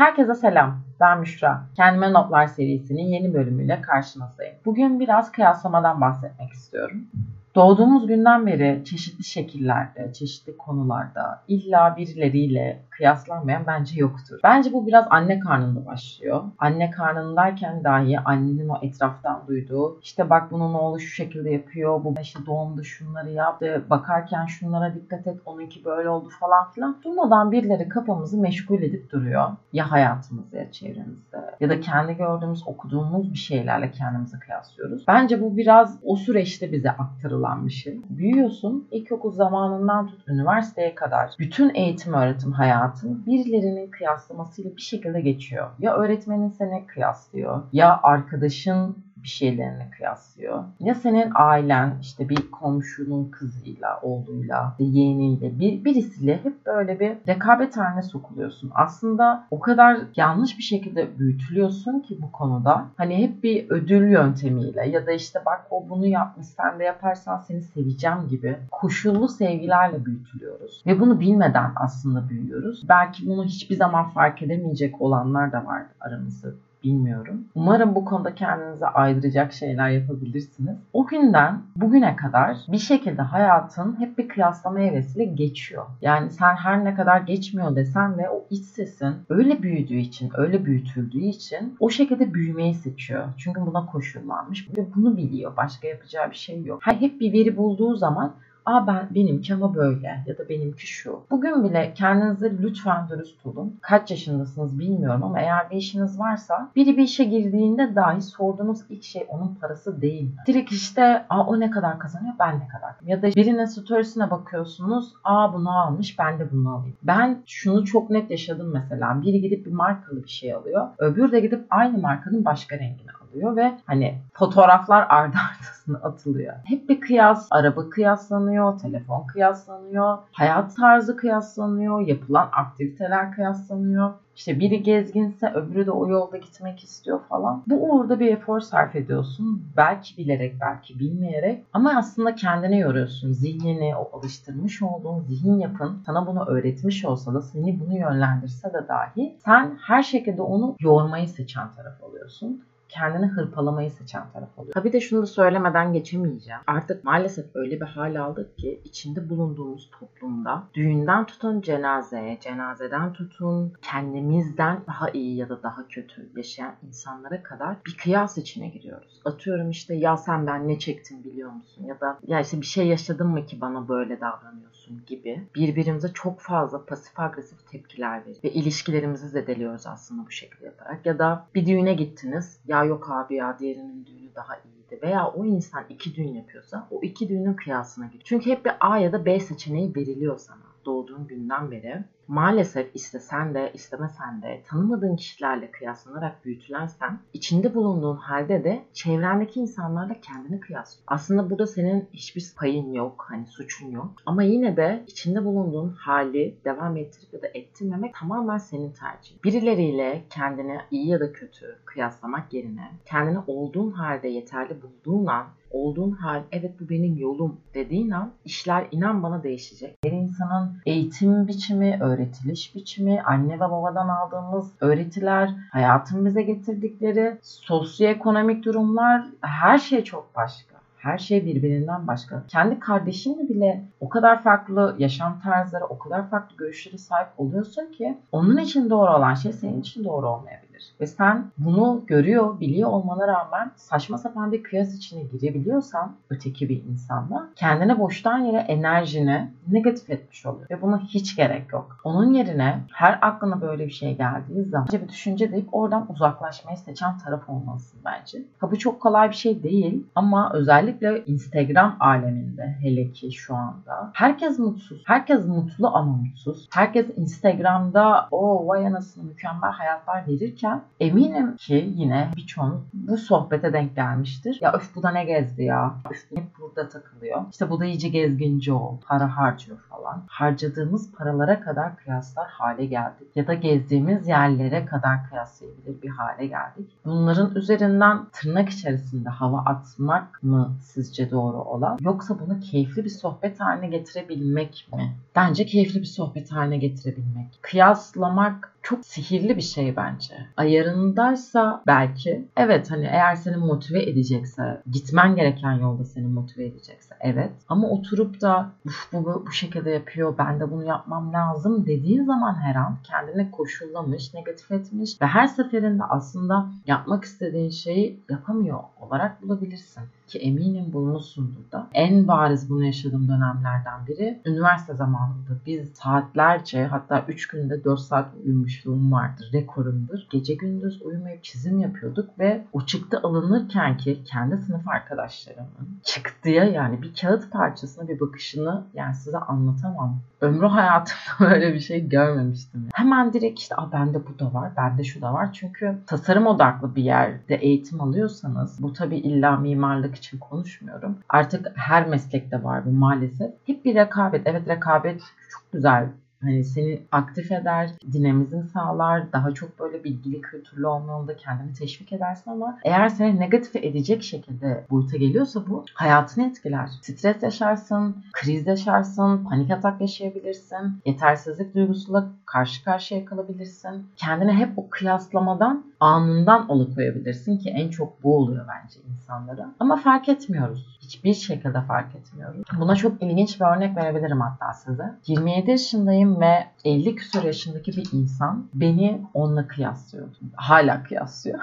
Herkese selam. Ben Müşra. Kendime Notlar serisinin yeni bölümüyle karşınızdayım. Bugün biraz kıyaslamadan bahsetmek istiyorum. Doğduğumuz günden beri çeşitli şekillerde, çeşitli konularda illa birileriyle kıyaslanmayan bence yoktur. Bence bu biraz anne karnında başlıyor. Anne karnındayken dahi annenin o etraftan duyduğu işte bak bunun oğlu şu şekilde yapıyor, bu işte doğumda şunları yaptı, bakarken şunlara dikkat et, onunki böyle oldu falan filan. Durmadan birileri kafamızı meşgul edip duruyor. Ya hayatımızda ya çevremizde ya da kendi gördüğümüz, okuduğumuz bir şeylerle kendimizi kıyaslıyoruz. Bence bu biraz o süreçte bize aktarılan bir şey. Büyüyorsun, ilkokul zamanından tut üniversiteye kadar bütün eğitim öğretim hayatı hayatın birilerinin kıyaslamasıyla bir şekilde geçiyor. Ya öğretmenin seni kıyaslıyor ya arkadaşın bir şeylerini kıyaslıyor. Ya senin ailen işte bir komşunun kızıyla, oğluyla, yeğeniyle, bir, birisiyle hep böyle bir rekabet haline sokuluyorsun. Aslında o kadar yanlış bir şekilde büyütülüyorsun ki bu konuda. Hani hep bir ödül yöntemiyle ya da işte bak o bunu yapmış sen de yaparsan seni seveceğim gibi koşullu sevgilerle büyütülüyoruz. Ve bunu bilmeden aslında büyüyoruz. Belki bunu hiçbir zaman fark edemeyecek olanlar da var aramızda bilmiyorum. Umarım bu konuda kendinize aydıracak şeyler yapabilirsiniz. O günden bugüne kadar bir şekilde hayatın hep bir kıyaslama evresiyle geçiyor. Yani sen her ne kadar geçmiyor desen de o iç sesin öyle büyüdüğü için, öyle büyütüldüğü için o şekilde büyümeyi seçiyor. Çünkü buna koşullanmış ve bunu biliyor. Başka yapacağı bir şey yok. Hep bir veri bulduğu zaman Aa ben benimki ama böyle ya da benimki şu. Bugün bile kendinizi lütfen dürüst olun. Kaç yaşındasınız bilmiyorum ama eğer bir işiniz varsa biri bir işe girdiğinde dahi sorduğunuz ilk şey onun parası değil mi? Direkt işte aa o ne kadar kazanıyor ben ne kadar. Ya da birinin storiesine bakıyorsunuz aa bunu almış ben de bunu alayım. Ben şunu çok net yaşadım mesela. Biri gidip bir markalı bir şey alıyor. Öbürü de gidip aynı markanın başka rengini alıyor ve hani fotoğraflar ardı arkasına atılıyor. Hep bir kıyas, araba kıyaslanıyor, telefon kıyaslanıyor, hayat tarzı kıyaslanıyor, yapılan aktiviteler kıyaslanıyor. İşte biri gezginse öbürü de o yolda gitmek istiyor falan. Bu uğurda bir efor sarf ediyorsun. Belki bilerek, belki bilmeyerek. Ama aslında kendine yoruyorsun. Zihnini, o alıştırmış olduğun zihin yapın sana bunu öğretmiş olsa da seni bunu yönlendirse de dahi sen her şekilde onu yormayı seçen taraf oluyorsun kendini hırpalamayı seçen taraf oluyor. Tabii de şunu da söylemeden geçemeyeceğim. Artık maalesef öyle bir hal aldık ki içinde bulunduğumuz toplumda düğünden tutun cenazeye, cenazeden tutun kendimizden daha iyi ya da daha kötü yaşayan insanlara kadar bir kıyas içine giriyoruz. Atıyorum işte ya sen ben ne çektim biliyor musun? Ya da ya işte bir şey yaşadın mı ki bana böyle davranıyorsun gibi birbirimize çok fazla pasif agresif tepkiler veriyor. Ve ilişkilerimizi zedeliyoruz aslında bu şekilde yaparak. Ya da bir düğüne gittiniz. Ya yok abi ya diğerinin düğünü daha iyiydi. Veya o insan iki düğün yapıyorsa o iki düğünün kıyasına giriyor. Çünkü hep bir A ya da B seçeneği veriliyor sana doğduğun günden beri maalesef istesen de istemesen de tanımadığın kişilerle kıyaslanarak büyütülen sen içinde bulunduğun halde de çevrendeki insanlarla kendini kıyaslıyorsun. Aslında burada senin hiçbir payın yok, hani suçun yok. Ama yine de içinde bulunduğun hali devam ettirip ya da ettirmemek tamamen senin tercihin. Birileriyle kendini iyi ya da kötü kıyaslamak yerine kendini olduğun halde yeterli bulduğun an olduğun hal evet bu benim yolum dediğin an işler inan bana değişecek. Her insanın eğitim biçimi, öğretiliş biçimi, anne ve babadan aldığımız öğretiler, hayatın bize getirdikleri sosyoekonomik durumlar her şey çok başka. Her şey birbirinden başka. Kendi kardeşinle bile o kadar farklı yaşam tarzları, o kadar farklı görüşlere sahip oluyorsun ki onun için doğru olan şey senin için doğru olmayabilir olabilir. Ve sen bunu görüyor, biliyor olmana rağmen saçma sapan bir kıyas içine girebiliyorsan öteki bir insanla kendine boştan yere enerjini negatif etmiş oluyor. Ve buna hiç gerek yok. Onun yerine her aklına böyle bir şey geldiği zaman bir düşünce deyip oradan uzaklaşmayı seçen taraf olmalısın bence. Ha bu çok kolay bir şey değil ama özellikle Instagram aleminde hele ki şu anda herkes mutsuz. Herkes mutlu ama mutsuz. Herkes Instagram'da o vay anasını mükemmel hayatlar verirken konuşurken eminim ki yine birçoğunuz bu sohbete denk gelmiştir. Ya öf bu da ne gezdi ya. Öf hep burada takılıyor. İşte bu da iyice gezginci oldu. Para harcıyor falan. Harcadığımız paralara kadar kıyaslar hale geldik. Ya da gezdiğimiz yerlere kadar kıyaslayabilir bir hale geldik. Bunların üzerinden tırnak içerisinde hava atmak mı sizce doğru olan? Yoksa bunu keyifli bir sohbet haline getirebilmek mi? Bence keyifli bir sohbet haline getirebilmek. Kıyaslamak çok sihirli bir şey bence. Ayarındaysa belki evet hani eğer seni motive edecekse, gitmen gereken yolda seni motive edecekse evet. Ama oturup da bu, bu, bu şekilde yapıyor ben de bunu yapmam lazım dediğin zaman her an kendini koşullamış, negatif etmiş ve her seferinde aslında yapmak istediğin şeyi yapamıyor olarak bulabilirsin ki eminim bulmuşsundur da. En bariz bunu yaşadığım dönemlerden biri üniversite zamanında biz saatlerce hatta 3 günde 4 saat uyumuşluğum vardır, rekorumdur. Gece gündüz uyumayıp çizim yapıyorduk ve o çıktı alınırken ki kendi sınıf arkadaşlarımın çıktıya yani bir kağıt parçasına bir bakışını yani size anlatamam. Ömrü hayatımda böyle bir şey görmemiştim. Hemen direkt işte Aa, bende bu da var, bende şu da var. Çünkü tasarım odaklı bir yerde eğitim alıyorsanız bu tabii illa mimarlık için konuşmuyorum. Artık her meslekte var bu maalesef. Hep bir rekabet. Evet rekabet çok güzel Hani seni aktif eder, dinamizm sağlar, daha çok böyle bilgili, kültürlü olma yolunda kendini teşvik edersin ama eğer seni negatif edecek şekilde boyuta geliyorsa bu hayatını etkiler. Stres yaşarsın, kriz yaşarsın, panik atak yaşayabilirsin, yetersizlik duygusuyla karşı karşıya kalabilirsin. Kendini hep o kıyaslamadan anından alıkoyabilirsin ki en çok bu oluyor bence insanlara. Ama fark etmiyoruz. Hiçbir şekilde fark etmiyoruz. Buna çok ilginç bir örnek verebilirim hatta size. 27 yaşındayım ve 50 küsur yaşındaki bir insan beni onunla kıyaslıyor. Hala kıyaslıyor.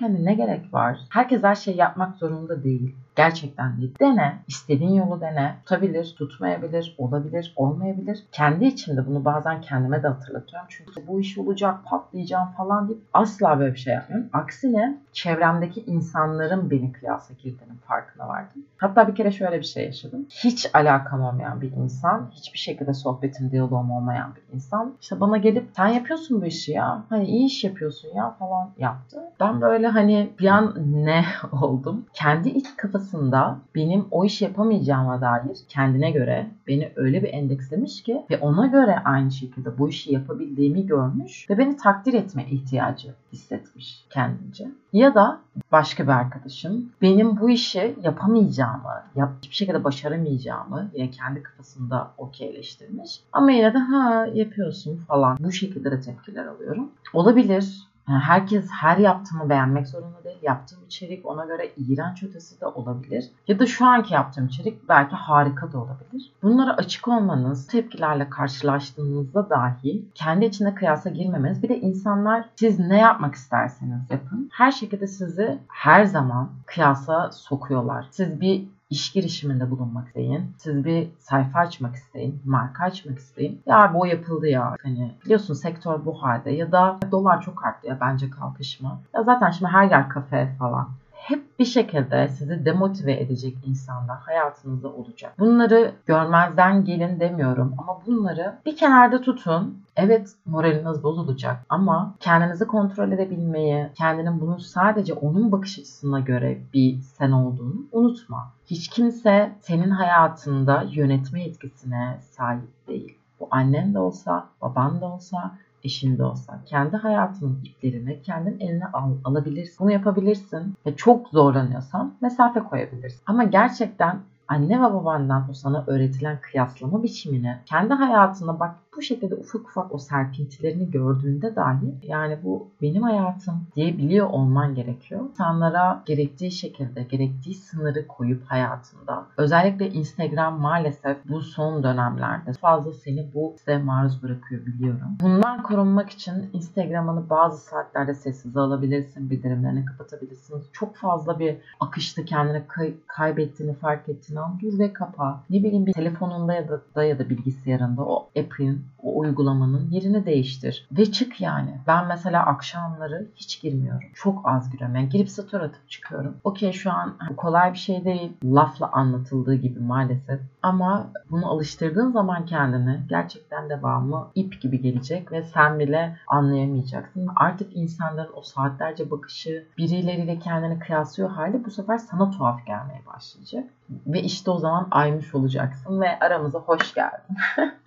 yani ne gerek var? Herkes her şeyi yapmak zorunda değil. Gerçekten değil. Dene. İstediğin yolu dene. Tutabilir, tutmayabilir, olabilir, olmayabilir. Kendi içimde bunu bazen kendime de hatırlatıyorum. Çünkü bu iş olacak, patlayacağım falan deyip asla böyle bir şey yapmıyorum. Aksine çevremdeki insanların beni kıyasa girdiğinin farkına vardım. Hatta bir kere şöyle bir şey yaşadım. Hiç alakam olmayan bir insan, hiçbir şekilde sohbetim, diyaloğum olmayan bir insan. İşte bana gelip sen yapıyorsun bu işi ya. Hani iyi iş yapıyorsun ya falan yaptı. Ben böyle hani bir an ne oldum. Kendi iç kafasında benim o işi yapamayacağıma dair kendine göre beni öyle bir endekslemiş ki ve ona göre aynı şekilde bu işi yapabildiğimi görmüş ve beni takdir etme ihtiyacı hissetmiş kendince. Ya da başka bir arkadaşım benim bu işi yapamayacağımı, yap, hiçbir şekilde başaramayacağımı yine kendi kafasında okeyleştirmiş. Ama yine de ha yapıyorsun falan bu şekilde de tepkiler alıyorum. Olabilir yani herkes her yaptığımı beğenmek zorunda değil. Yaptığım içerik ona göre iğrenç ötesi de olabilir. Ya da şu anki yaptığım içerik belki harika da olabilir. Bunlara açık olmanız, tepkilerle karşılaştığınızda dahi kendi içinde kıyasa girmemeniz. Bir de insanlar siz ne yapmak isterseniz yapın. Her şekilde sizi her zaman kıyasa sokuyorlar. Siz bir iş girişiminde bulunmak isteyin. Siz bir sayfa açmak isteyin, marka açmak isteyin. Ya bu yapıldı ya. Hani biliyorsun sektör bu halde ya da dolar çok arttı ya bence kalkışma. Ya zaten şimdi her yer kafe falan hep bir şekilde sizi demotive edecek insanlar hayatınızda olacak. Bunları görmezden gelin demiyorum ama bunları bir kenarda tutun. Evet moraliniz bozulacak ama kendinizi kontrol edebilmeyi, kendinin bunu sadece onun bakış açısına göre bir sen olduğunu unutma. Hiç kimse senin hayatında yönetme yetkisine sahip değil. Bu annen de olsa, baban da olsa, eşinde olsa kendi hayatının iplerini kendin eline al, alabilirsin. Bunu yapabilirsin ve çok zorlanıyorsan mesafe koyabilirsin. Ama gerçekten anne ve babandan o sana öğretilen kıyaslama biçimini kendi hayatına bak bu şekilde ufak ufak o serpintilerini gördüğünde dahi yani bu benim hayatım diyebiliyor olman gerekiyor. İnsanlara gerektiği şekilde, gerektiği sınırı koyup hayatında özellikle Instagram maalesef bu son dönemlerde fazla seni bu size maruz bırakıyor biliyorum. Bundan korunmak için Instagram'ını bazı saatlerde sessiz alabilirsin, bildirimlerini kapatabilirsin. Çok fazla bir akışta kendini kay- kaybettiğini fark ettiğin an dur ve kapa. Ne bileyim bir telefonunda ya da, da ya da bilgisayarında o app'in o uygulamanın yerini değiştir. Ve çık yani. Ben mesela akşamları hiç girmiyorum. Çok az giriyorum. Yani girip story atıp çıkıyorum. Okey şu an kolay bir şey değil. Lafla anlatıldığı gibi maalesef. Ama bunu alıştırdığın zaman kendini gerçekten devamı ip gibi gelecek ve sen bile anlayamayacaksın. Artık insanların o saatlerce bakışı birileriyle kendini kıyaslıyor hali bu sefer sana tuhaf gelmeye başlayacak. Ve işte o zaman aymış olacaksın ve aramıza hoş geldin.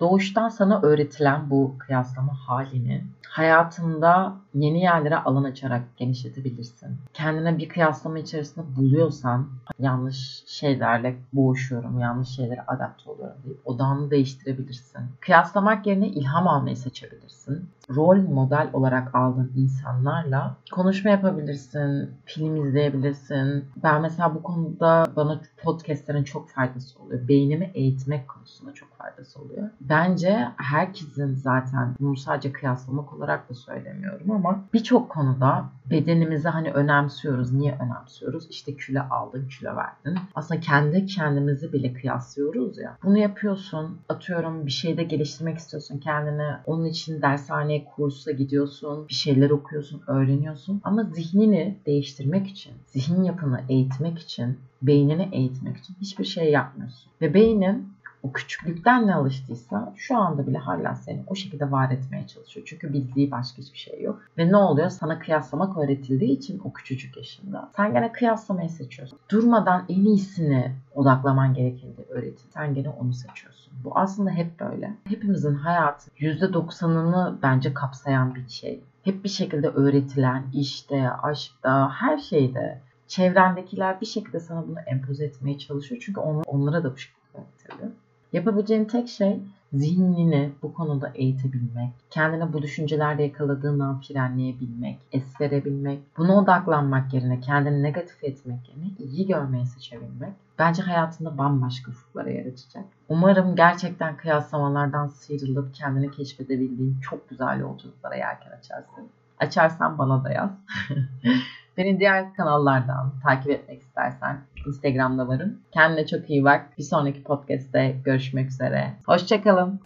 Doğuştan sana öğretilen bu kıyaslama halini Hayatında yeni yerlere alan açarak genişletebilirsin. Kendine bir kıyaslama içerisinde buluyorsan yanlış şeylerle boğuşuyorum, yanlış şeylere adapte oluyorum deyip odağını değiştirebilirsin. Kıyaslamak yerine ilham almayı seçebilirsin. Rol model olarak aldığın insanlarla konuşma yapabilirsin, film izleyebilirsin. Ben mesela bu konuda bana podcastlerin çok faydası oluyor. Beynimi eğitmek konusunda çok faydası oluyor. Bence herkesin zaten bunu sadece kıyaslamak olarak da söylemiyorum ama birçok konuda bedenimizi hani önemsiyoruz. Niye önemsiyoruz? İşte kilo aldın, kilo verdin. Aslında kendi kendimizi bile kıyaslıyoruz ya. Bunu yapıyorsun. Atıyorum bir şeyde geliştirmek istiyorsun kendini. Onun için dershaneye, kursa gidiyorsun. Bir şeyler okuyorsun, öğreniyorsun. Ama zihnini değiştirmek için, zihin yapını eğitmek için, beynini eğitmek için hiçbir şey yapmıyorsun. Ve beynin o küçüklükten ne alıştıysa şu anda bile hala seni o şekilde var etmeye çalışıyor. Çünkü bildiği başka hiçbir şey yok. Ve ne oluyor? Sana kıyaslamak öğretildiği için o küçücük yaşında. Sen gene kıyaslamayı seçiyorsun. Durmadan en iyisini odaklaman gerektiğini öğretin. Sen gene onu seçiyorsun. Bu aslında hep böyle. Hepimizin hayatı %90'ını bence kapsayan bir şey. Hep bir şekilde öğretilen işte, aşkta, her şeyde çevrendekiler bir şekilde sana bunu empoze etmeye çalışıyor. Çünkü on, onlara da bu şekilde öğretildi. Yapabileceğin tek şey zihnini bu konuda eğitebilmek, kendine bu düşüncelerde yakaladığından frenleyebilmek, es verebilmek, buna odaklanmak yerine kendini negatif etmek yerine iyi görmeyi seçebilmek bence hayatında bambaşka ufuklara yer açacak. Umarım gerçekten kıyaslamalardan sıyrılıp kendini keşfedebildiğin çok güzel yolculuklara yelken açarsın. Açarsan bana da yaz. Beni diğer kanallardan takip etmek istersen Instagram'da varım. Kendine çok iyi bak. Bir sonraki podcast'te görüşmek üzere. Hoşçakalın.